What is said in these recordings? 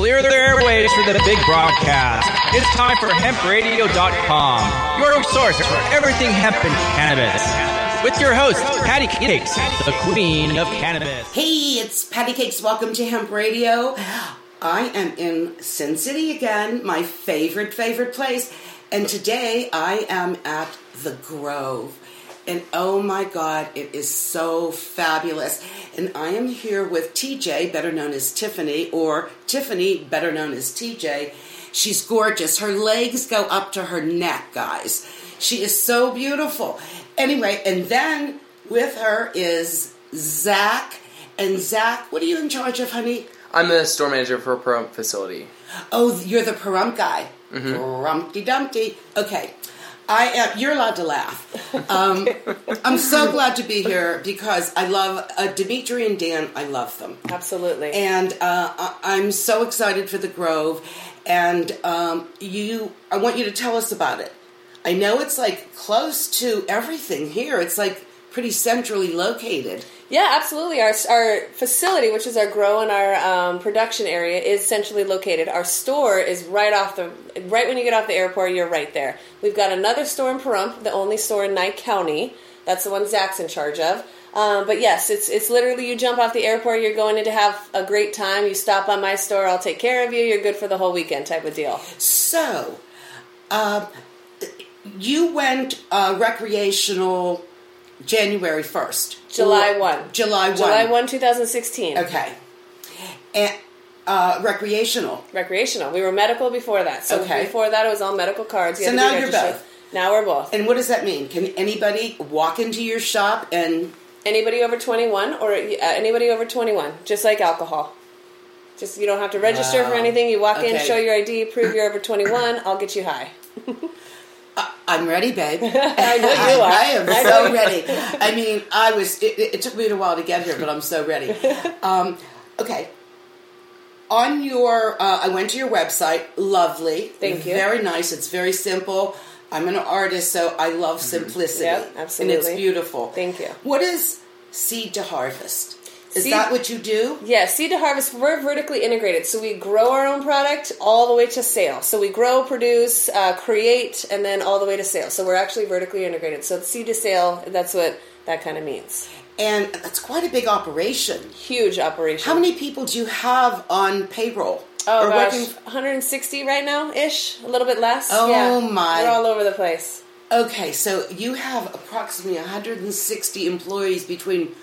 clear the airways for the big broadcast. It's time for hempradio.com, your source for everything hemp and cannabis. With your host, PatiCakes, the queen of cannabis. Hey, it's PatiCakes. Welcome to Hemp Radio. I am in Sin City again, my favorite, favorite place. And today I am at the Grove. And oh my God, it is so fabulous. And I am here with TJ, better known as Tiffany, or Tiffany, better known as TJ. She's gorgeous. Her legs go up to her neck, guys. She is so beautiful. Anyway, and then with her is Zach. And Zach, what are you in charge of, honey? I'm the store manager for a Pahrump facility. Oh, you're the Pahrump guy. Mm-hmm. Rumpty Dumpty. Okay. I am, you're allowed to laugh. Um, I'm so glad to be here because I love uh, Dimitri and Dan. I love them. Absolutely. And uh, I- I'm so excited for the Grove. And um, you, I want you to tell us about it. I know it's like close to everything here. It's like pretty centrally located. yeah, absolutely. Our, our facility, which is our grow and our um, production area, is centrally located. Our store is right off the right when you get off the airport. You're right there. We've got another store in Pahrump, the only store in Nye County. That's the one Zach's in charge of. Um, but yes, it's it's literally you jump off the airport, you're going in to have a great time. You stop by my store, I'll take care of you. You're good for the whole weekend, type of deal. So, uh, you went uh, recreational January 1st. July one, July 1. July one, 2016. Okay. And uh, recreational. recreational. We were medical before that. So Okay. before that, it was all medical cards. You So had to be now you're both. Now we're both. And what does that mean? Can anybody walk into your shop and. Anybody over 21 or uh, anybody over 21, just like alcohol. Just you don't have to register for anything. You walk in, show your ID, prove you're over 21. I'll get you high. I'm ready, babe. I know you are. I am I so ready. I mean, I was. It, it took me a while to get here, but I'm so ready. Um, okay. On your, uh, I went to your website. Lovely. Thank you. Very nice. It's very simple. I'm an artist, so I love simplicity. Yep, And it's beautiful. Thank you. What is seed to harvest? Is Seed- that what you do? Yeah, seed to harvest, we're vertically integrated. So we grow our own product all the way to sale. So we grow, produce, uh, create, and then all the way to sale. So we're actually vertically integrated. So seed to sale, that's what that kind of means. And that's quite a big operation. Huge operation. How many people do you have on payroll? Oh Or gosh, working- 160 right now ish, a little bit less. Oh, yeah. my. We're all over the place. Okay, so you have approximately 160 employees between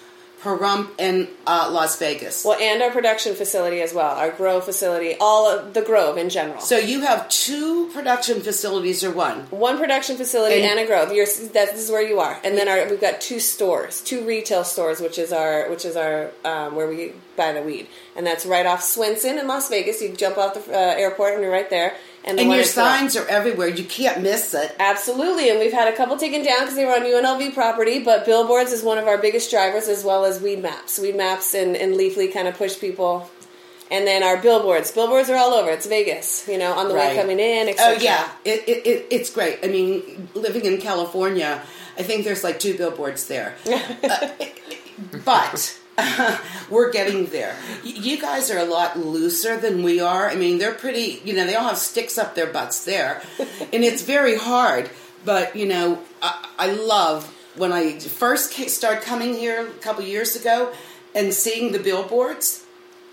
Pahrump and uh, Las Vegas. Well, and our production facility as well, our grow facility, all of the Grove in general. So you have two production facilities or one? one production facility And- and, a grove. You're, that, this is where you are, and then our, we've got two stores, two retail stores, which is our which is our um, where we buy the weed, and that's right off Swenson in Las Vegas. You jump off the uh, airport and you're right there. And, And your signs are everywhere. You can't miss it. Absolutely, and we've had a couple taken down because they were on UNLV property. But billboards is one of our biggest drivers, as well as weed maps. Weed maps and, and Leafly kind of push people, and then our billboards. Billboards are all over. It's Vegas, you know, on the Right. way coming in. Oh yeah, it, it, it, it's great. I mean, living in California, I think there's like two billboards there. Uh, but we're getting there. You guys are a lot looser than we are. I mean, they're pretty. You know, they all have sticks up their butts there, and it's very hard. But you know, I, I love when I first ca- started coming here a couple years ago and seeing the billboards.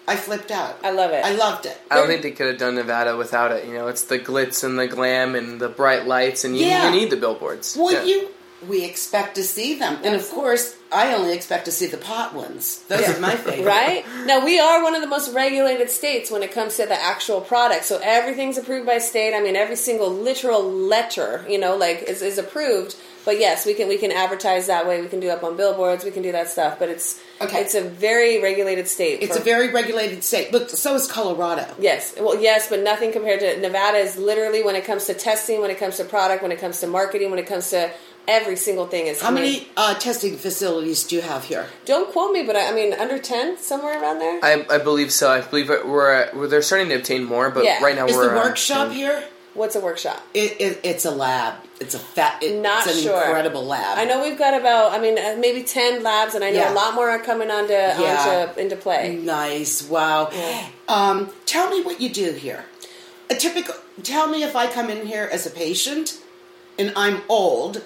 I flipped out. I love it. I loved it. I don't think they could have done Nevada without it. You know, it's the glitz and the glam and the bright lights, and you, Yeah. you need the billboards. Well, Yeah. you we expect to see them, and of course, I only expect to see the pot ones. Those are my favorite. Right? Now, we are one of the most regulated states when it comes to the actual product. So everything's approved by state. I mean, every single literal letter, you know, like is, is approved. But yes, we can we can advertise that way. We can do up on billboards. We can do that stuff. But it's Okay. it's a very regulated state. It's for- a very regulated state. Look, so is Colorado. Yes, well, yes, but nothing compared to Nevada is literally when it comes to testing, when it comes to product, when it comes to marketing, when it comes to every single thing is. How many uh, testing facilities do you have here? Don't quote me, but I, I mean under ten, somewhere around there. I, I believe so. I believe we're, we're they're starting to obtain more, but Yeah. right now Is we're the uh, workshop here? What's a workshop? It, it, it's a lab. It's a fat. It, Not it's an sure. incredible lab. I know we've got about, I mean, uh, maybe ten labs, and I know Yeah. a lot more are coming onto, Yeah. onto into play. Nice. Wow. Yeah. Um, tell me what you do here. A typical. Tell me if I come in here as a patient, and I'm old.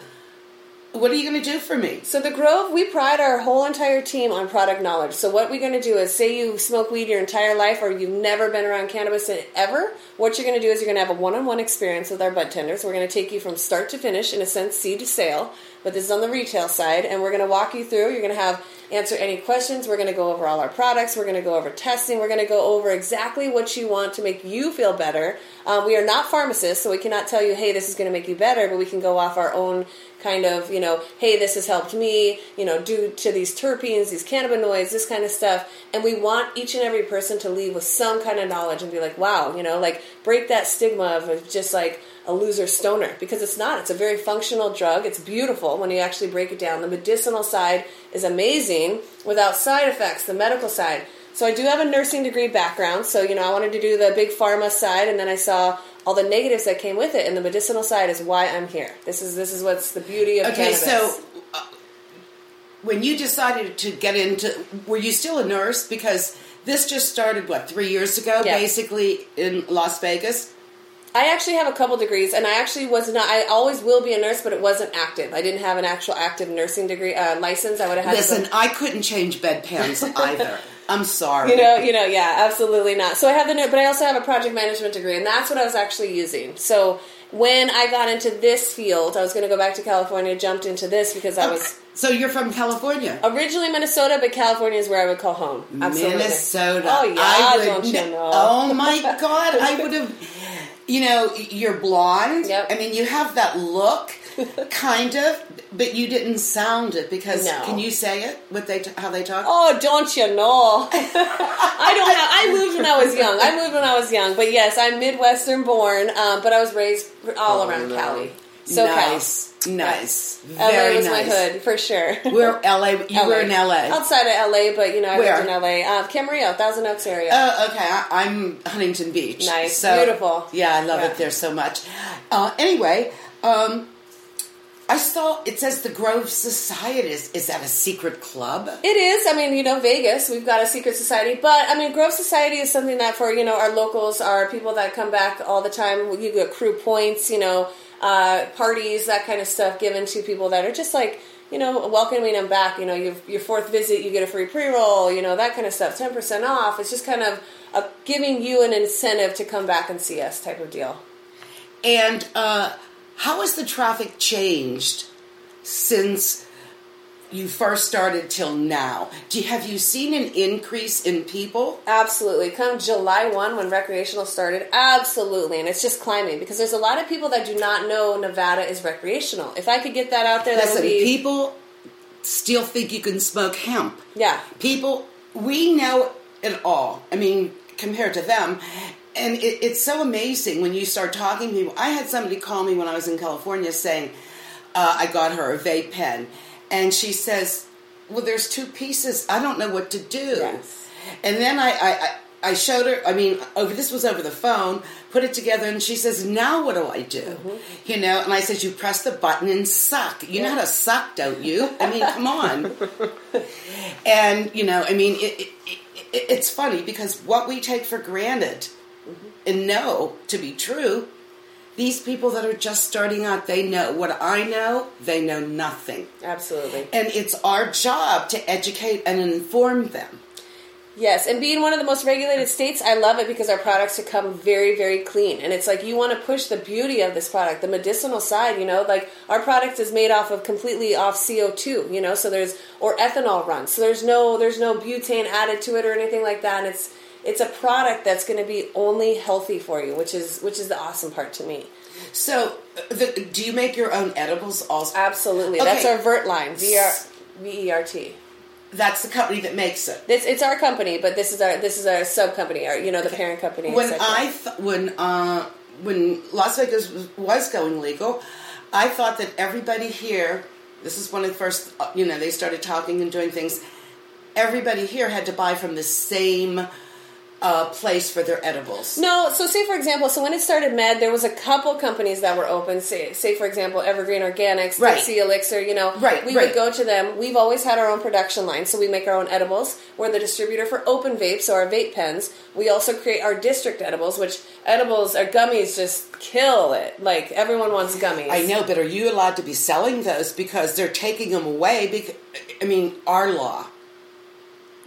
What are you going to do for me? So the Grove, we pride our whole entire team on product knowledge. So what we're going to do is, say you smoke weed your entire life, or you've never been around cannabis ever. What you're going to do is you're going to have a one-on-one experience with our bud tenders. We're going to take you from start to finish, in a sense, seed to sale. But this is on the retail side, and we're going to walk you through. You're going to have answer any questions. We're going to go over all our products. We're going to go over testing. We're going to go over exactly what you want to make you feel better. Um, we are not pharmacists, so we cannot tell you, hey, this is going to make you better. But we can go off our own kind of, you know, hey, this has helped me, you know, due to these terpenes, these cannabinoids, this kind of stuff. And we want each and every person to leave with some kind of knowledge and be like, wow, you know, like break that stigma of just like a loser stoner because it's not. It's a very functional drug. It's beautiful when you actually break it down. The medicinal side is amazing without side effects, the medical side. So I do have a nursing degree background. So, you know, I wanted to do the big pharma side and then I saw all the negatives that came with it and the medicinal side is why I'm here. This is this is what's the beauty of Okay, cannabis. so uh, when you decided to get into, were you still a nurse? Because this just started what three years ago, basically in Las Vegas. I actually have a couple degrees, and I actually was not. I always will be a nurse, but it wasn't active. I didn't have an actual active nursing degree uh, license. I would have had. to Listen, I couldn't change bedpans either. I'm sorry. you know, you know, yeah, absolutely not. So I have the, but I also have a project management degree, and that's what I was actually using. So when I got into this field, I was going to go back to California, jumped into this because I was So you're from California. originally Minnesota, but California is where I would call home. Absolutely. Minnesota. Oh yeah, I would don't you know? Oh my God, I would have. You know, you're blonde. Yep. I mean, you have that look, kind of, but you didn't sound it because. No. Can you say it? What they t- how they talk? Oh, don't you know? I don't have. I moved when I was young. I moved when I was young, but yes, I'm Midwestern born, um, but I was raised all Oh, around no. Cali. So nice, nice, LA very was nice. my hood for sure. We're LA. You were in LA. Outside of LA, but you know, I Where? lived in LA. Uh, Camarillo, Thousand Oaks area. Oh, okay. I, I'm Huntington Beach. Nice. So, Beautiful. Yeah, I love Yeah. it there so much. Uh, anyway, um, I saw it says the Grove Society. Is, is that a secret club? It is. I mean, you know, Vegas, we've got a secret society, but I mean, Grove Society is something that for, you know, our locals, our people that come back all the time, you get crew points, you know, uh, parties, that kind of stuff given to people that are just like, you know, welcoming them back. You know, your, your fourth visit, you get a free pre roll, you know, that kind of stuff, 10% off. It's just kind of a, giving you an incentive to come back and see us type of deal. And uh, how has the traffic changed since you first started till now? Do you, have you seen an increase in people? Absolutely. Come July 1 when recreational started, absolutely. And it's just climbing because there's a lot of people that do not know Nevada is recreational. If I could get that out there, that would be. people still think you can smoke hemp. yeah. people we know it all i mean compared to them and it, it's so amazing when you start talking to people i had somebody call me when i was in california saying uh, i got her a vape pen and she says well there's two pieces i don't know what to do Yes. and then I, I, I I showed her. I mean, over this was over the phone. Put it together, and she says, "Now what do I do?" Mm-hmm. You know, and I said, "You press the button and suck. You know how to suck, don't you? I mean, come on." and you know, I mean, it, it, it, it's funny because what we take for granted and know to be true, these people that are just starting out, they know what I know. They know nothing, Absolutely. and it's our job to educate and inform them. Yes, and being one of the most regulated states, I love it because our products have come very, very clean. And it's like you want to push the beauty of this product, the medicinal side, you know, like our product is made off of completely off CO2, you know, so there's or ethanol runs. So there's no there's no butane added to it or anything like that. And it's it's a product that's going to be only healthy for you, which is which is the awesome part to me. So, the, do you make your own edibles also? Absolutely. Okay. That's our Vert line, V R V E R T. That's the company that makes it. This it's our company, but this is our this is our sub company, our you know the parent company. When. I th- when uh, when Las Vegas was, was going legal, I thought that everybody here. This is one of the first, uh, you know, they started talking and doing things. Everybody here had to buy from the same uh, place for their edibles. No, so say for example, so when it started Med, there was a couple companies that were open. Say, say for example, Evergreen Organics, Right. Dixie Elixir. You know, Right, We right. would go to them. We've always had our own production line, so we make our own edibles. We're the distributor for Open Vape, so our vape pens. We also create our district edibles, which edibles or gummies just kill it. Like everyone wants gummies. I know, but are you allowed to be selling those because they're taking them away? Because I mean, our law,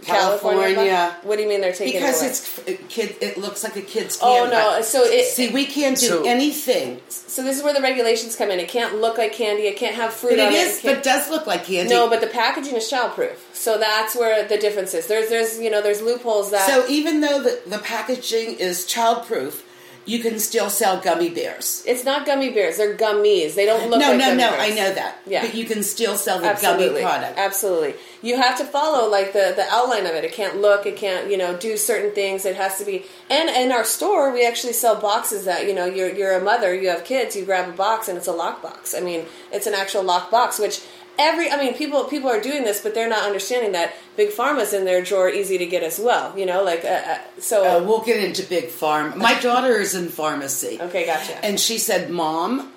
California. What do you mean they're taking because it away? it's it, kid. It looks like a kid's Oh, no, so it- see, we can't do So- anything. so this is where the regulations come in. It can't look like candy. It can't have fruit But it on is, it. it but does look like candy. No, but the packaging is childproof. So that's where the difference is. There's there's you know there's loopholes that so even though the, the packaging is childproof, you can still sell gummy bears. it's not gummy bears. They're gummies. They don't look no, like no, no. bears. I know that. Yeah. but you can still sell the Absolutely. gummy product. Absolutely. You have to follow like the the outline of it. It can't look. It can't you know do certain things. It has to be. And in our store, we actually sell boxes that you know you're you're a mother. You have kids. You grab a box and it's a lock box. I mean, it's an actual lock box, which. Every, I mean, people people are doing this, but they're not understanding that big pharma's in their drawer, easy to get as well. You know, like uh, uh, so. Uh, we'll get into big farm. My daughter is in pharmacy. Okay, gotcha. And she said, "Mom,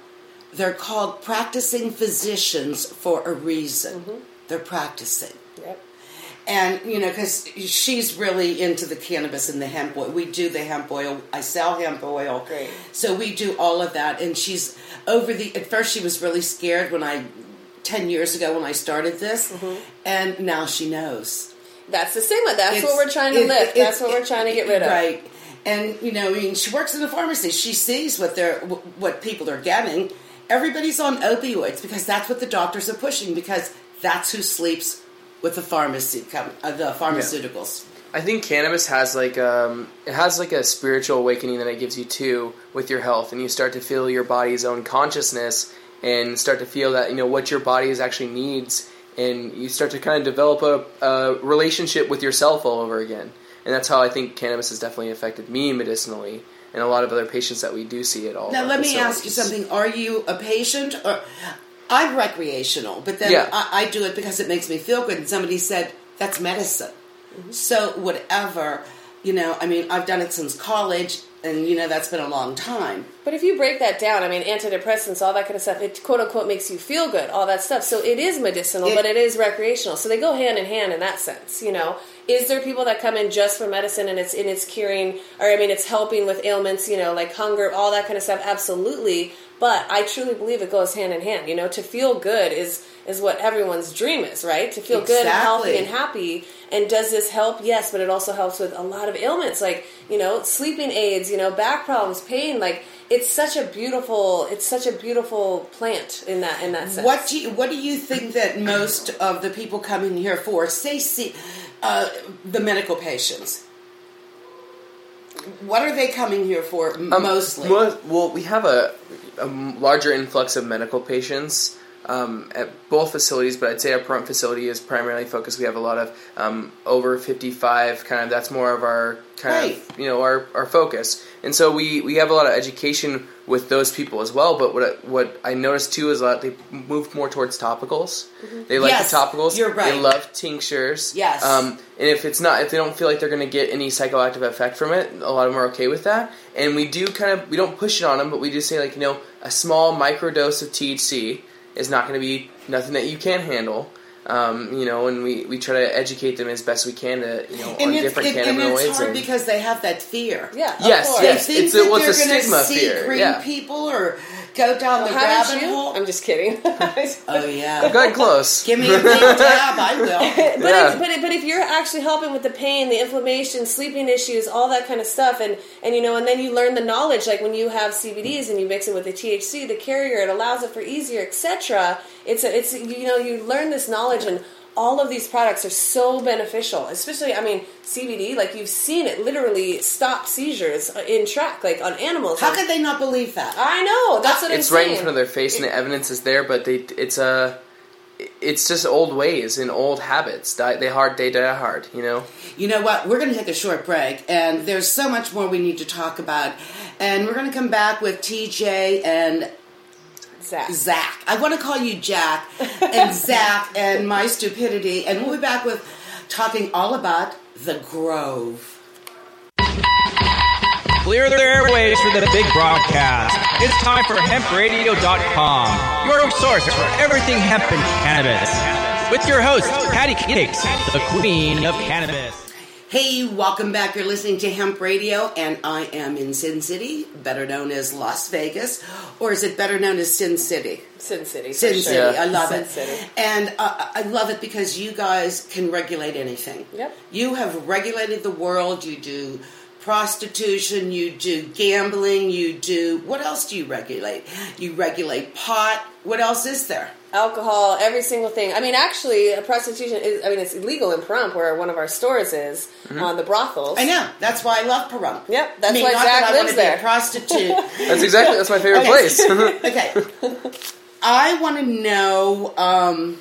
they're called practicing physicians for a reason. Mm-hmm. They're practicing." Yep. And you know, because she's really into the cannabis and the hemp oil. We do the hemp oil. I sell hemp oil. Great. So we do all of that. And she's over the. At first, she was really scared when I, ten years ago when I started this, Mm-hmm. and now she knows. That's the stigma. That's It's- what we're trying to it- lift. it- That's what we're trying to get rid of. Right. And you know, I mean, she works in the pharmacy. She sees what they're what people are getting. Everybody's on opioids because that's what the doctors are pushing because that's who sleeps with the pharmacy uh, the pharmaceuticals. I think cannabis has like um, it has like a spiritual awakening that it gives you too with your health, and you start to feel your body's own consciousness and start to feel that you know what your body is actually needs, and you start to kind of develop a, a relationship with yourself all over again. And that's how I think cannabis has definitely affected me medicinally, and a lot of other patients that we do see at all. Now, our let me ask you something. Are you a patient or I'm recreational, but then Yeah. I, I do it because it makes me feel good. And somebody said that's medicine. Mm-hmm. So whatever, you know. I mean, I've done it since college, and you know that's been a long time. But if you break that down, I mean, antidepressants, all that kind of stuff, it quote unquote makes you feel good, all that stuff. So it is medicinal, It- but it is recreational. So they go hand in hand in that sense, you know. Is there people that come in just for medicine and it's and it's curing, or I mean, it's helping with ailments, you know, like hunger, all that kind of stuff? Absolutely. But I truly believe it goes hand in hand. You know, to feel good is is what everyone's dream is, right? To feel good and healthy and happy. And does this help? Yes, but it also helps with a lot of ailments, like you know, sleeping aids, you know, back problems, pain. Like it's such a beautiful, it's such a beautiful plant in that in that sense. What do you, what do you think that most of the people coming here for? Say, see, uh, the medical patients. What are they coming here for Um, mostly? mo- well, we have a, a larger influx of medical patients um, at both facilities, but I'd say our front facility is primarily focused. We have a lot of um, over 55, kind of, that's more of our kind of, you know, our, our focus. And so we, we have a lot of education with those people as well, but what I, what I noticed too is that they moved more towards topicals. They like Yes, the topicals. you're right. They love tinctures. Yes. Um, and if it's not, if they don't feel like they're going to get any psychoactive effect from it, a lot of them are okay with that. And we do kind of, we don't push it on them, but we just say like, you know, a small micro dose of THC is not going to be nothing that you can handle. Um, you know, and we, we try to educate them as best we can to, you know, on and it's, different it- and cannabinoids. it's hard and- because they have that fear. Yeah. of Yes. They yes. think it's a- that well, it's they're a going to stigma see fear, green yeah. people or go down the Haven't rabbit you? hole. I'm just kidding. Oh yeah. Got close. Give me a big tab, I will. But, Yeah. if, but, if, but if you're actually helping with the pain, the inflammation, sleeping issues, all that kind of stuff, and, and you know, and then you learn the knowledge, like when you have CBDs and you mix it with the THC, the carrier, it allows it for easier, etc. It's a, it's you know, you learn this knowledge, and all of these products are so beneficial. Especially, I mean, CBD, like you've seen it literally stop seizures in track, like on animals. How could they not believe that? I know that's what it's I'm right saying. in front of their face, and the evidence is there. But they, it's a, it's just old ways and old habits. Die, they hard, they die hard. You know. You know what? We're going to take a short break, and there's so much more we need to talk about. And we're going to come back with TJ and Zach. Zach. I want to call you Jack and Zach and my stupidity. And we'll be back with talking all about the Grove. Clear the airways for the big broadcast. It's time for hempradio.com, your source for everything hemp and cannabis. With your host, PatiCakes, the queen of cannabis. Hey, welcome back. You're listening to Hemp Radio, and I am in Sin City, better known as Las Vegas, or is it better known as Sin City? Sin City. Sin sure. City, Yeah. I love Sin it. City. And uh, I love it because you guys can regulate anything. Yep. You have regulated the world. You do prostitution, you do gambling, you do. What else do you regulate? You regulate pot. What else is there? alcohol, every single thing. I mean, actually, prostitution is. I mean, it's illegal in Pahrump, where one of our stores is on the brothels. I know. That's why I love Pahrump. Yep, that's I mean, why not Zach that I lives there. Be a prostitute. That's exactly that's my favorite Okay. place. okay. I want to know um,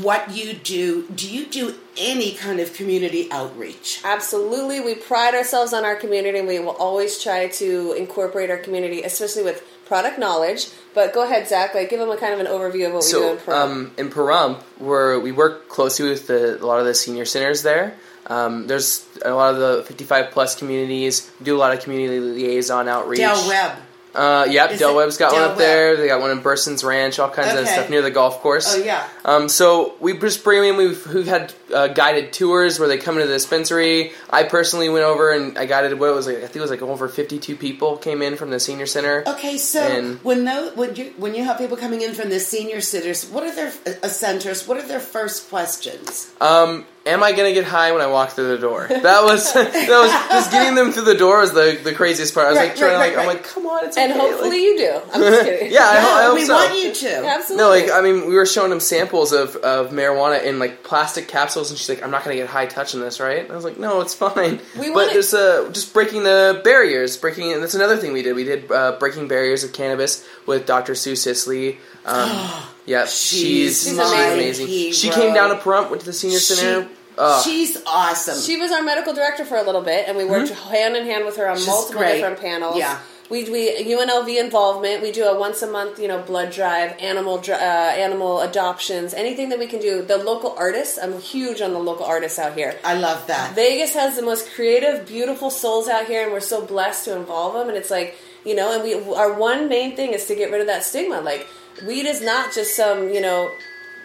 what you do. Do you do any kind of community outreach? Absolutely, we pride ourselves on our community, and we will always try to incorporate our community, especially with product knowledge. But go ahead, Zach. Like, give them a kind of an overview of what we do in So Pahrump. um, in Pahrump, where we work closely with the, a lot of the senior centers there. Um, there's a lot of the 55 plus communities. We do a lot of community liaison outreach. Del Webb. Uh, yep, Is Del it Webb's got Del one up there. They got one in Burson's Ranch, all kinds of Okay. stuff near the golf course. Oh, yeah. Um, so we just bring in. We've, we've had uh, guided tours where they come into the dispensary. I personally went over and I guided what it was like. I think it was like over 52 people came in from the senior center. Okay, so And- when those, when you when you have people coming in from the senior centers, what are their uh, centers? What are their first questions? Um, am I gonna get high when I walk through the door? That was that was just getting them through the door was the, the craziest part. I was Right, like trying right, to like right, I'm right. like come on, it's and okay. hopefully like, you do. I'm just kidding. yeah, I, ho- I hope we so. want you to. absolutely. No, like I mean, we were showing them samples of, of marijuana in like plastic capsules, and she's like, "I'm not gonna get high touching this, right?" And I was like, "No, it's fine." We but wanna- there's uh, just breaking the barriers, breaking. And that's another thing we did. We did uh, breaking barriers of cannabis with Dr. Sue Sisley. Um, yeah, she's, She's she's my amazing. She came down to Pahrump, went to the senior center. She- Oh. she's awesome. She was our medical director for a little bit, and we worked hand in hand with her on She's multiple great. different panels. Yeah. We, we UNLV involvement. We do a once a month, you know, blood drive, animal uh, animal adoptions, anything that we can do. The local artists. I'm huge on the local artists out here. I love that. Vegas has the most creative, beautiful souls out here, and we're so blessed to involve them. And it's like, you know, and we our one main thing is to get rid of that stigma. Like, weed is not just some, you know,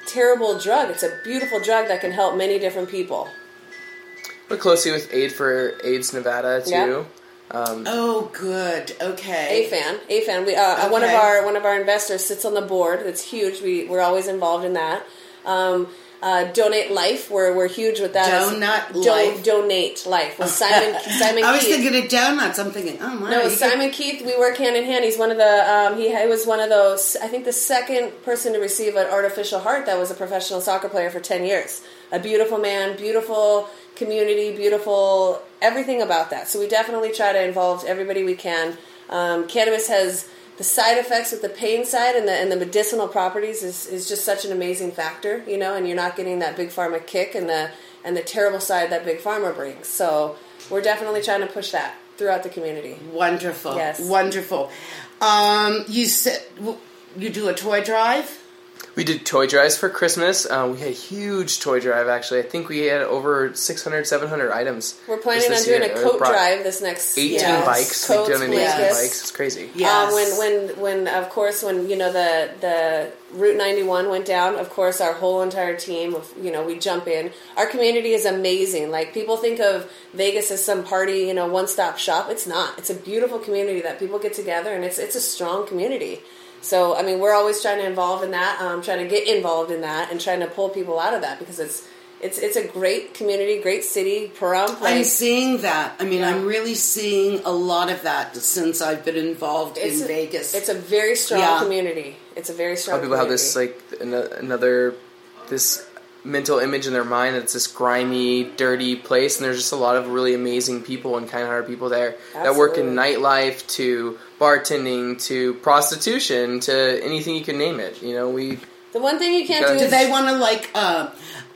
terrible drug. It's a beautiful drug that can help many different people. We're closely with Aid for AIDS Nevada too. Yeah. Um, oh, good. Okay. AFAN, AFAN. We uh, one of our one of our investors sits on the board. It's huge. We we're always involved in that. Um, uh, donate life. We're we're huge with that. Donut Don- Life? donate life with Simon Simon. I was Keith. thinking of donuts. I'm thinking, oh my. No, Simon Keith. We work hand in hand. He's one of the. Um, he, he was one of those. I think the second person to receive an artificial heart that was a professional soccer player for ten years. A beautiful man, beautiful community, beautiful everything about that. So we definitely try to involve everybody we can. Um, cannabis has the side effects with the pain side and the and the medicinal properties is, is just such an amazing factor, you know. And you're not getting that big pharma kick and the and the terrible side that big pharma brings. So we're definitely trying to push that throughout the community. Wonderful. Yes. Wonderful. Um, you said you do a toy drive. We did toy drives for Christmas. Uh, we had a huge toy drive, actually. I think we had over 600, 700 items. We're planning on doing this a coat drive this next 18 yeah. bikes. Coats, We've done an 18 blankets. bikes. It's crazy. Yes. Um, when when when of course when you know the the Route 91 went down, of course our whole entire team of you know we jump in. Our community is amazing. Like people think of Vegas as some party, you know, one stop shop. It's not. It's a beautiful community that people get together, and it's it's a strong community. So I mean, we're always trying to involve in that, um, trying to get involved in that, and trying to pull people out of that because it's it's it's a great community, great city, Pahrump. I'm seeing that. I mean, Yeah. I'm really seeing a lot of that since I've been involved it's in a, Vegas. It's a very strong Yeah. community. It's a very strong. lot of people have this, like, another, this mental image in their mind that it's this grimy, dirty place, and there's just a lot of really amazing people and kind-hearted people there that work in nightlife to bartending to prostitution to anything you can name it. You know, we The one thing you can't do do is they want to like uh,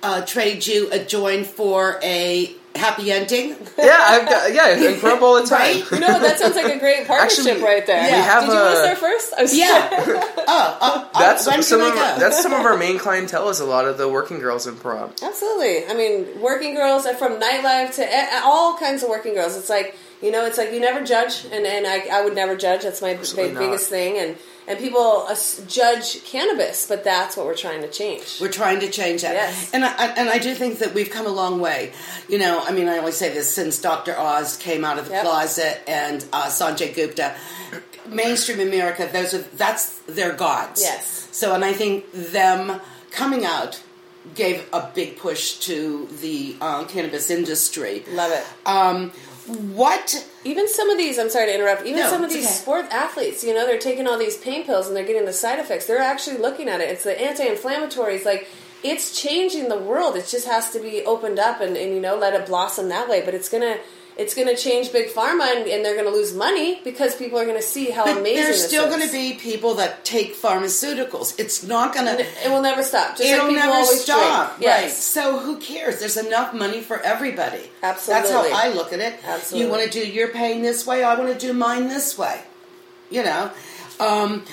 uh, trade you a join for a happy ending? yeah, I've got yeah, I grub all the time. Right? No, that sounds like a great partnership Actually, right there. we have Did you want us a- there first? I'm Yeah. sorry. oh, uh, uh, That's when some can of I our, that's some of our main clientele is a lot of the working girls in Pahrump. Absolutely. I mean, working girls are from nightlife to all kinds of working girls. It's like You know, it's like you never judge, and, and I, I would never judge. That's my big, biggest thing. And and people uh, judge cannabis, but that's what we're trying to change. We're trying to change that, Yes. and I, I- and I do think that we've come a long way. You know, I mean, I always say this since Dr. Oz came out of the Yep. closet and uh, Sanjay Gupta, mainstream America, those are that's their gods. Yes. So, and I think them coming out gave a big push to the uh, cannabis industry. Love it. Um, what? Even some of these, I'm sorry to interrupt. Even No, some of these okay. sport athletes, you know, they're taking all these pain pills and they're getting the side effects. They're actually looking at it. It's the anti-inflammatories. Like it's changing the world. It just has to be opened up and, and you know let it blossom that way. But it's gonna it's gonna change big pharma and, and they're gonna lose money because people are gonna see how But amazing. there's still going to be people that take pharmaceuticals. It's not going to. It will never stop. Just It'll like people never always stop, drink. right? Yes. So who cares? There's enough money for everybody. Absolutely. That's how I look at it. Absolutely. You want to do your pain this way. I want to do mine this way. You know, um,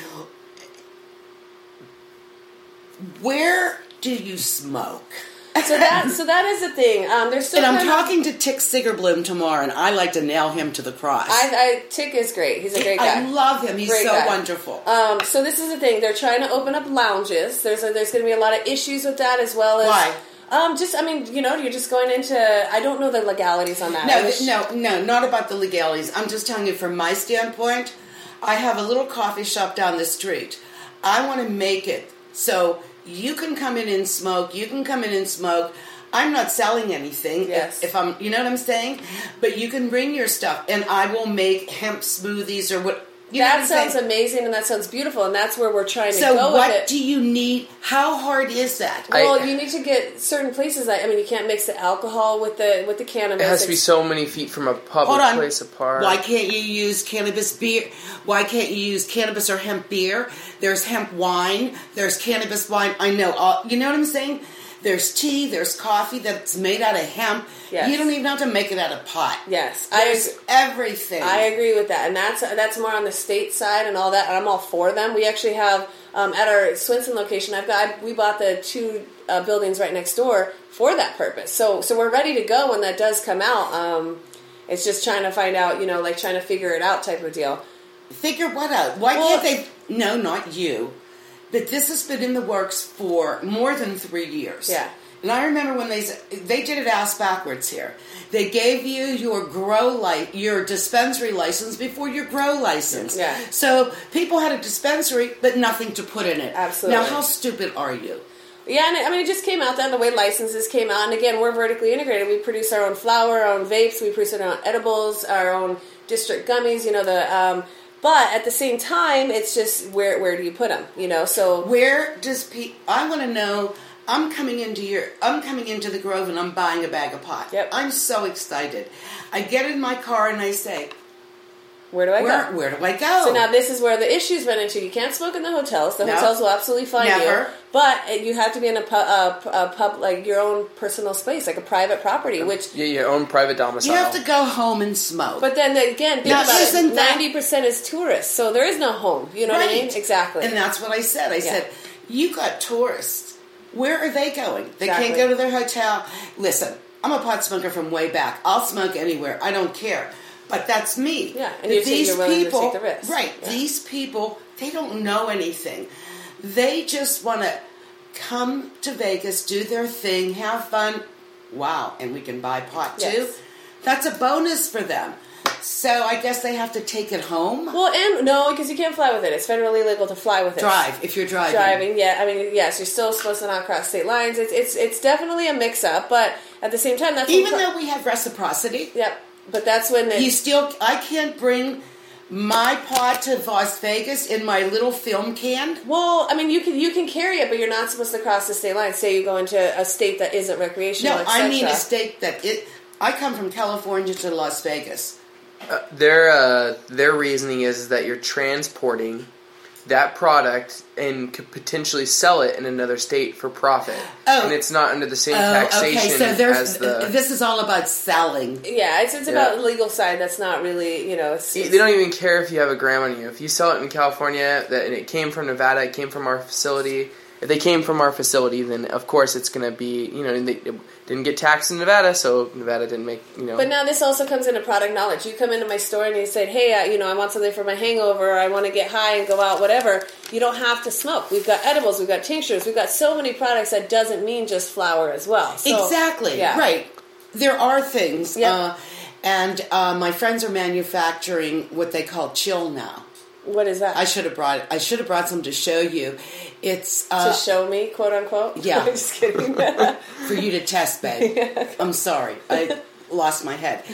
where do you smoke? So that so that is the thing. Um, there's still And I'm of- talking to Tick Segerblom tomorrow, and I like to nail him to the cross. I, I Tick is great. He's a great guy. I love him. He's Great so guy. wonderful. Um, so this is the thing. They're trying to open up lounges. There's a, there's going to be a lot of issues with that as well as Why? Um, just I mean, you know, you're just going into. I don't know the legalities on that. No, wish- no, no, not about the legalities. I'm just telling you from my standpoint. I have a little coffee shop down the street. I want to make it so you can come in and smoke. You can come in and smoke. I'm not selling anything. if- Yes. If, I'm, you know what I'm saying. But you can bring your stuff, and I will make hemp smoothies or what. You that sounds saying? amazing and that sounds beautiful, and that's where we're trying to So go what with it. do you need? How hard is that? well, I- you need to get certain places. That, I mean, you can't mix the alcohol with the with the cannabis. It has to be so many feet from a public Hold on. place apart. Why can't you use cannabis beer? Why can't you use cannabis or hemp beer? There's hemp wine. There's cannabis wine. I know. All, you know what I'm saying? There's tea. There's coffee that's made out of hemp. Yes. You don't even have to make it out of pot. Yes, I There's agree. everything. I agree with that, and that's that's more on the state side and all that. And I'm all for them. We actually have um, at our Swenson location. I've got we bought the two uh, buildings right next door for that purpose. So so we're ready to go when that does come out. Um, it's just trying to find out, you know, like trying to figure it out type of deal. Figure what out? Why Well- can't they? No, not you. But this has been in the works for more than three years. Yeah. And I remember when they they did it ass backwards here. They gave you your grow light, your dispensary license before your grow license. Yeah. So people had a dispensary, but nothing to put in it. Absolutely. Now, how stupid are you? Yeah, and I mean, it just came out then the way licenses came out. And again, we're vertically integrated. We produce our own flour, our own vapes, we produce our own edibles, our own district gummies. You know the. Um, but at the same time, it's just where where do you put them? You know, so Where does pe? I want to know. I'm coming into your. I'm coming into the Grove and I'm buying a bag of pot. Yep. I'm so excited. I get in my car and I say, where do I Where, go? where do I go? So now this is where the issues run into. You can't smoke in the hotels. The No. hotels will absolutely fine Never. you, but you have to be in a pub, uh, a pub like your own personal space, like a private property. Which, Yeah, your own private domicile. you have to go home and smoke. but then again, think Now, about isn't it. Ninety percent is tourists, so there is no home. You know what I mean? Exactly. And that's what I said. I Yeah. said, you got tourists. Where are they going? They Exactly. can't go to their hotel. Listen, I'm a pot smoker from way back. I'll smoke anywhere. I don't care. But that's me. Yeah, and you take- you're willing to take the risk. right? Yeah. These people, they don't know anything. They just want to come to Vegas, do their thing, have fun. Wow, and we can buy pot too. Yes. That's a bonus for them. So I guess they have to take it home. well, and no, because you can't fly with it. It's federally illegal to fly with it. Drive if you're driving. Driving, yeah. I mean, yes, you're still supposed to not cross state lines. It's it's it's definitely a mix up, but at the same time, that's Even though we have reciprocity, Yep. But that's when the, you still I can't bring my pot to Las Vegas in my little film can. well, I mean, you can you can carry it, but you're not supposed to cross the state line. Say you go into a state that isn't recreational. No, I mean a state that it. I come from California to Las Vegas. Uh, their uh, their reasoning is that you're transporting that product and could potentially sell it in another state for profit, Oh. and it's not under the same Oh, taxation okay. So there's as the. this is all about selling. Yeah, it's it's Yeah. about the legal side. That's not really you know. It's, they don't even care if you have a gram on you. If you sell it in California that and it came from Nevada, it came from our facility, if they came from our facility, then of course it's going to be you know they didn't get taxed in Nevada, so Nevada didn't make you know. But now this also comes into product knowledge. You come into my store and you said, "Hey, uh, you know, I want something for my hangover. Or I want to get high and go out, whatever." You don't have to smoke. We've got edibles. We've got tinctures. We've got so many products that doesn't mean just flower as well. So, exactly. yeah. Right. There are things. Yep. Uh, and uh, my friends are manufacturing what they call chill now. What is that? I should have brought I should have brought some to show you. It's uh, to show me, quote unquote. Yeah. I'm just kidding. for you to test, babe. I'm sorry, I lost my head,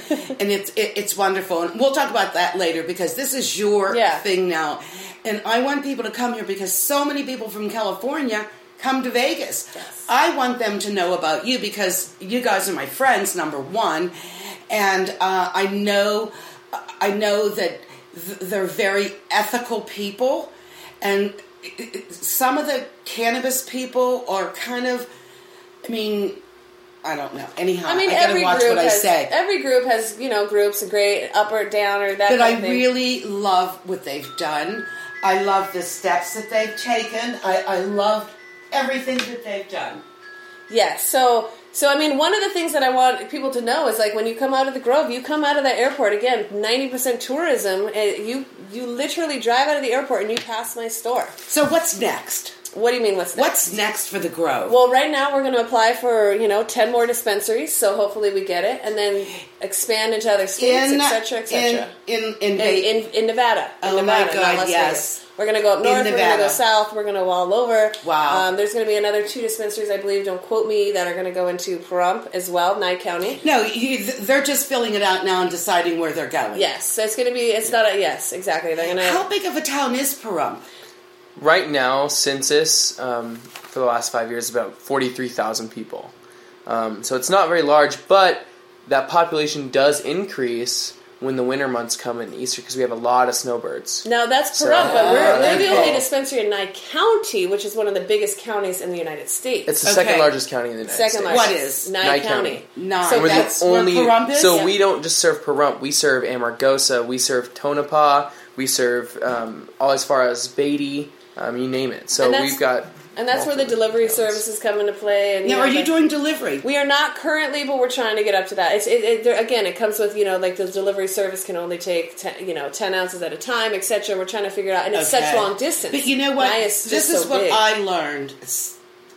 and it's it, it's wonderful, and we'll talk about that later because this is your Yeah. thing now, and I want people to come here because so many people from California come to Vegas. Yes. I want them to know about you because you guys are my friends, number one, and uh, I know I know that th- they're very ethical people, and some of the cannabis people are kind of. I mean, I don't know. Anyhow, I mean, I every watch group what I has say. every group has you know groups, a great up or down or that. but I really love what they've done. I love the steps that they've taken. I, I love everything that they've done. Yes. So, so I mean, one of the things that I want people to know is like when you come out of the Grove, you come out of that airport again. Ninety percent tourism. You you literally drive out of the airport and you pass my store. So what's next? What do you mean? What's next? What's next for the Grove? Well, right now we're going to apply for you know ten more dispensaries, so hopefully we get it, and then expand into other states, etc., etc. in in in, In, in, in Nevada. In Oh my Nevada, not God, yes. Vegas. We're going to go up north. We're going to go south. We're going to go all over. Wow. Um, there's going to be another two dispensaries, I believe. Don't quote me. That are going to go into Pahrump as well, Nye County. no, you, they're just filling it out now and deciding where they're going. Yes, so it's going to be. It's not a yes, exactly. They're going to. How big of a town is Pahrump? Right now, census um, for the last five years is about forty three thousand people. Um, so it's not very large, but that population does increase when the winter months come in Easter because we have a lot of snowbirds. Now that's So- but we're, we're the only dispensary in Nye County, which is one of the biggest counties in the United States. It's the Okay. second largest county in the United Second States. largest. What is? Nye, Nye County. County. Nine. So We're That's the where only. Pahrump is? So Yeah. we don't just serve Pahrump. We serve Amargosa. We serve Tonopah. We serve um, all as far as Beatty. Um, you name it. So And that's- we've got. And that's where the delivery towns. services come into play. And Now, know, are you doing delivery? We are not currently, but we're trying to get up to that. It's it, it, there, again, it comes with you know like the delivery service can only take 10, you know ten ounces at a time, etc. We're trying to figure it out, and it's such long distance. But you know what? This is so what big. I learned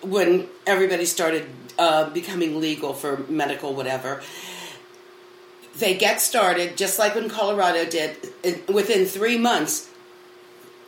when everybody started uh, becoming legal for medical whatever. They get started just like when Colorado did. Within three months,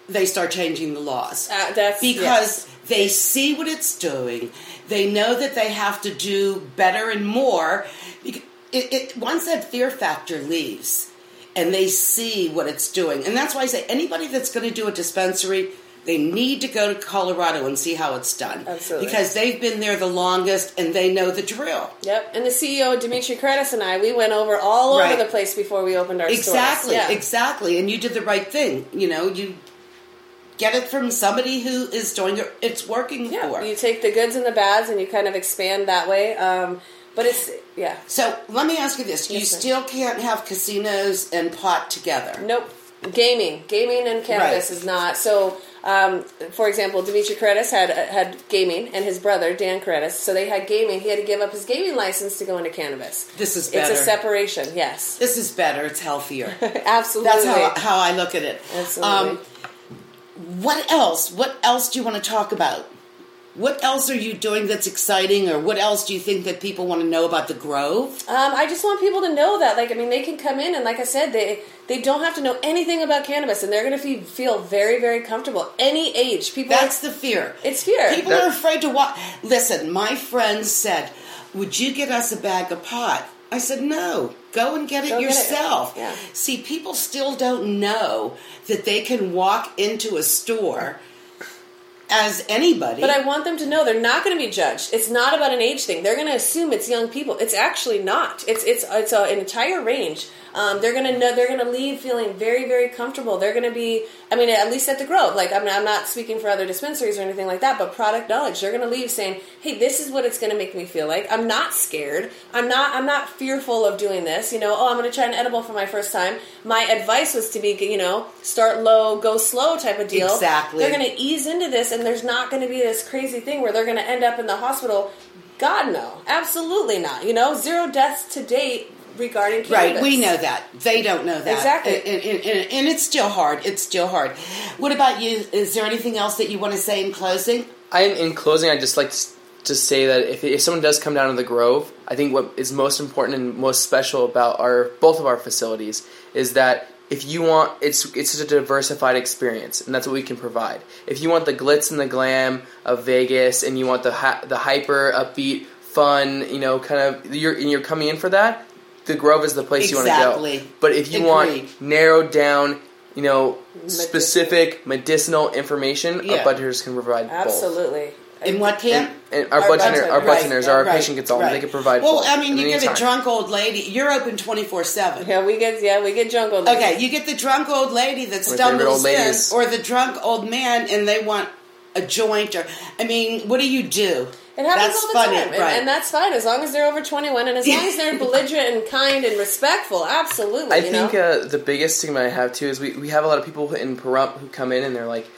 they start changing the laws Uh, that's because yes. they see what it's doing. They know that they have to do better and more. It, it, once that fear factor leaves, and they see what it's doing, and that's why I say anybody that's going to do a dispensary, they need to go to Colorado and see how it's done. Absolutely. because they've been there the longest and they know the drill. Yep, and the CEO Dimitri Kretis and I, we went over all Right. over the place before we opened our Exactly. Yeah. exactly, and you did the right thing. You know, you get it from somebody who is doing it. It's working Yeah, for. you take the goods and the bads, and you kind of expand that way. Um, but it's yeah, So let me ask you this: You Yes, ma'am. still can't have casinos and pot together. Nope. Gaming, gaming, and cannabis Right. is not. So, um, for example, Dimitri Kretis had had gaming, and his brother Dan Kretis. So they had gaming. He had to give up his gaming license to go into cannabis. This is It's a separation. Yes, This is better. It's healthier. absolutely. That's how how I look at it. Um, Absolutely. What else? What else do you want to talk about? What else are you doing that's exciting, or what else do you think that people want to know about the Grove? Um, I just want people to know that, like, I mean, they can come in and, like I said, they they don't have to know anything about cannabis, and they're going to feel, feel very, very comfortable. Any age, people. That's the fear. It's fear. People That- are afraid to walk. Listen, my friends said, "Would you get us a bag of pot?" I said, "No. Go and get it Go get it. yourself." Yeah. See, people still don't know that they can walk into a store as anybody. But I want them to know they're not going to be judged. It's not about an age thing. They're going to assume it's young people. It's actually not. It's it's it's a, an entire range. Um, they're going to know. They're going to leave feeling very very comfortable. They're going to be. I mean, at least at the Grove. Like I'm, I'm not speaking for other dispensaries or anything like that. But product knowledge. They're going to leave saying, "Hey, this is what it's going to make me feel like. I'm not scared. I'm not. I'm not fearful of doing this. You know. Oh, I'm going to try an edible for my first time. My advice was to be, you know, start low, go slow type of deal. Exactly. They're going to ease into this and and there's not going to be this crazy thing where they're going to end up in the hospital. God, no. Absolutely not. You know, zero deaths to date regarding cannabis. Right, we know that. They don't know that. Exactly. And, and, and, and it's still hard. It's still hard. What about you? Is there anything else that you want to say in closing? I, in closing, I'd just like to say that if, if someone does come down to the Grove, I think what is most important and most special about our both of our facilities is that if you want it's it's just a diversified experience and that's what we can provide if you want the glitz and the glam of vegas and you want the the hyper upbeat fun you know kind of you're and you're coming in for that the grove is the place Exactly. you want to go but if you Agreed. want narrowed down you know specific medicinal information Yeah. budtenders can provide both Absolutely. In what camp? and, and our, Our budtender, our Right, budtenders, our right, patient gets all, right. they can provide. Well, I mean, you any get a drunk old lady. You're open twenty four seven. Yeah, we get yeah we get drunk on Okay, you get the drunk old lady that favorite stumbles old in, or the drunk old man, and they want a joint. Or I mean, what do you do? It happens That's all the funny, time, and, right? and that's fine as long as they're over twenty one, and as long as they're belligerent and kind and respectful. Absolutely, I you think know? uh, the biggest stigma I have too is we, we have a lot of people in Pahrump who come in and they're like,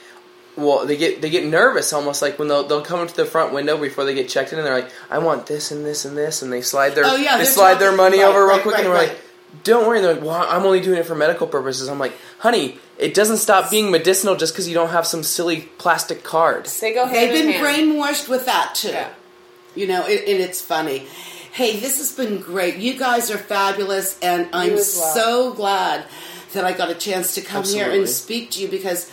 well, they get they get nervous almost like when they'll they'll come into the front window before they get checked in and they're like, I want this and this and this, and they slide their Oh, yeah, they slide their money right, over real right, quick right, and we're right. like, don't worry. And they're like, well, I'm only doing it for medical purposes. I'm like, honey, it doesn't stop being medicinal just because you don't have some silly plastic card. they go hand They've been hand. brainwashed with that too. Yeah. You know, it, and it's funny. Hey, this has been great. You guys are fabulous, and I'm well. so glad that I got a chance to come here and speak to you because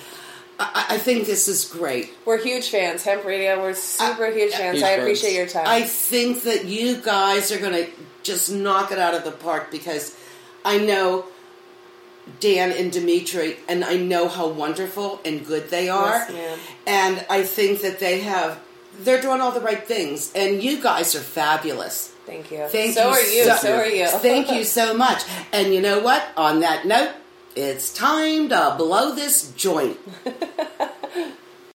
I, I think this is great. We're huge fans. Hemp Radio. We're super uh, huge fans. Huge I fans. appreciate your time. I think that you guys are going to just knock it out of the park because I know Dan and Dimitri, and I know how wonderful and good they are. Yes. And I think that they have, they're doing all the right things. And you guys are fabulous. Thank you. Thank so you are you. so- So, are you. Thank you so much. And you know what? On that note, it's time to blow this joint.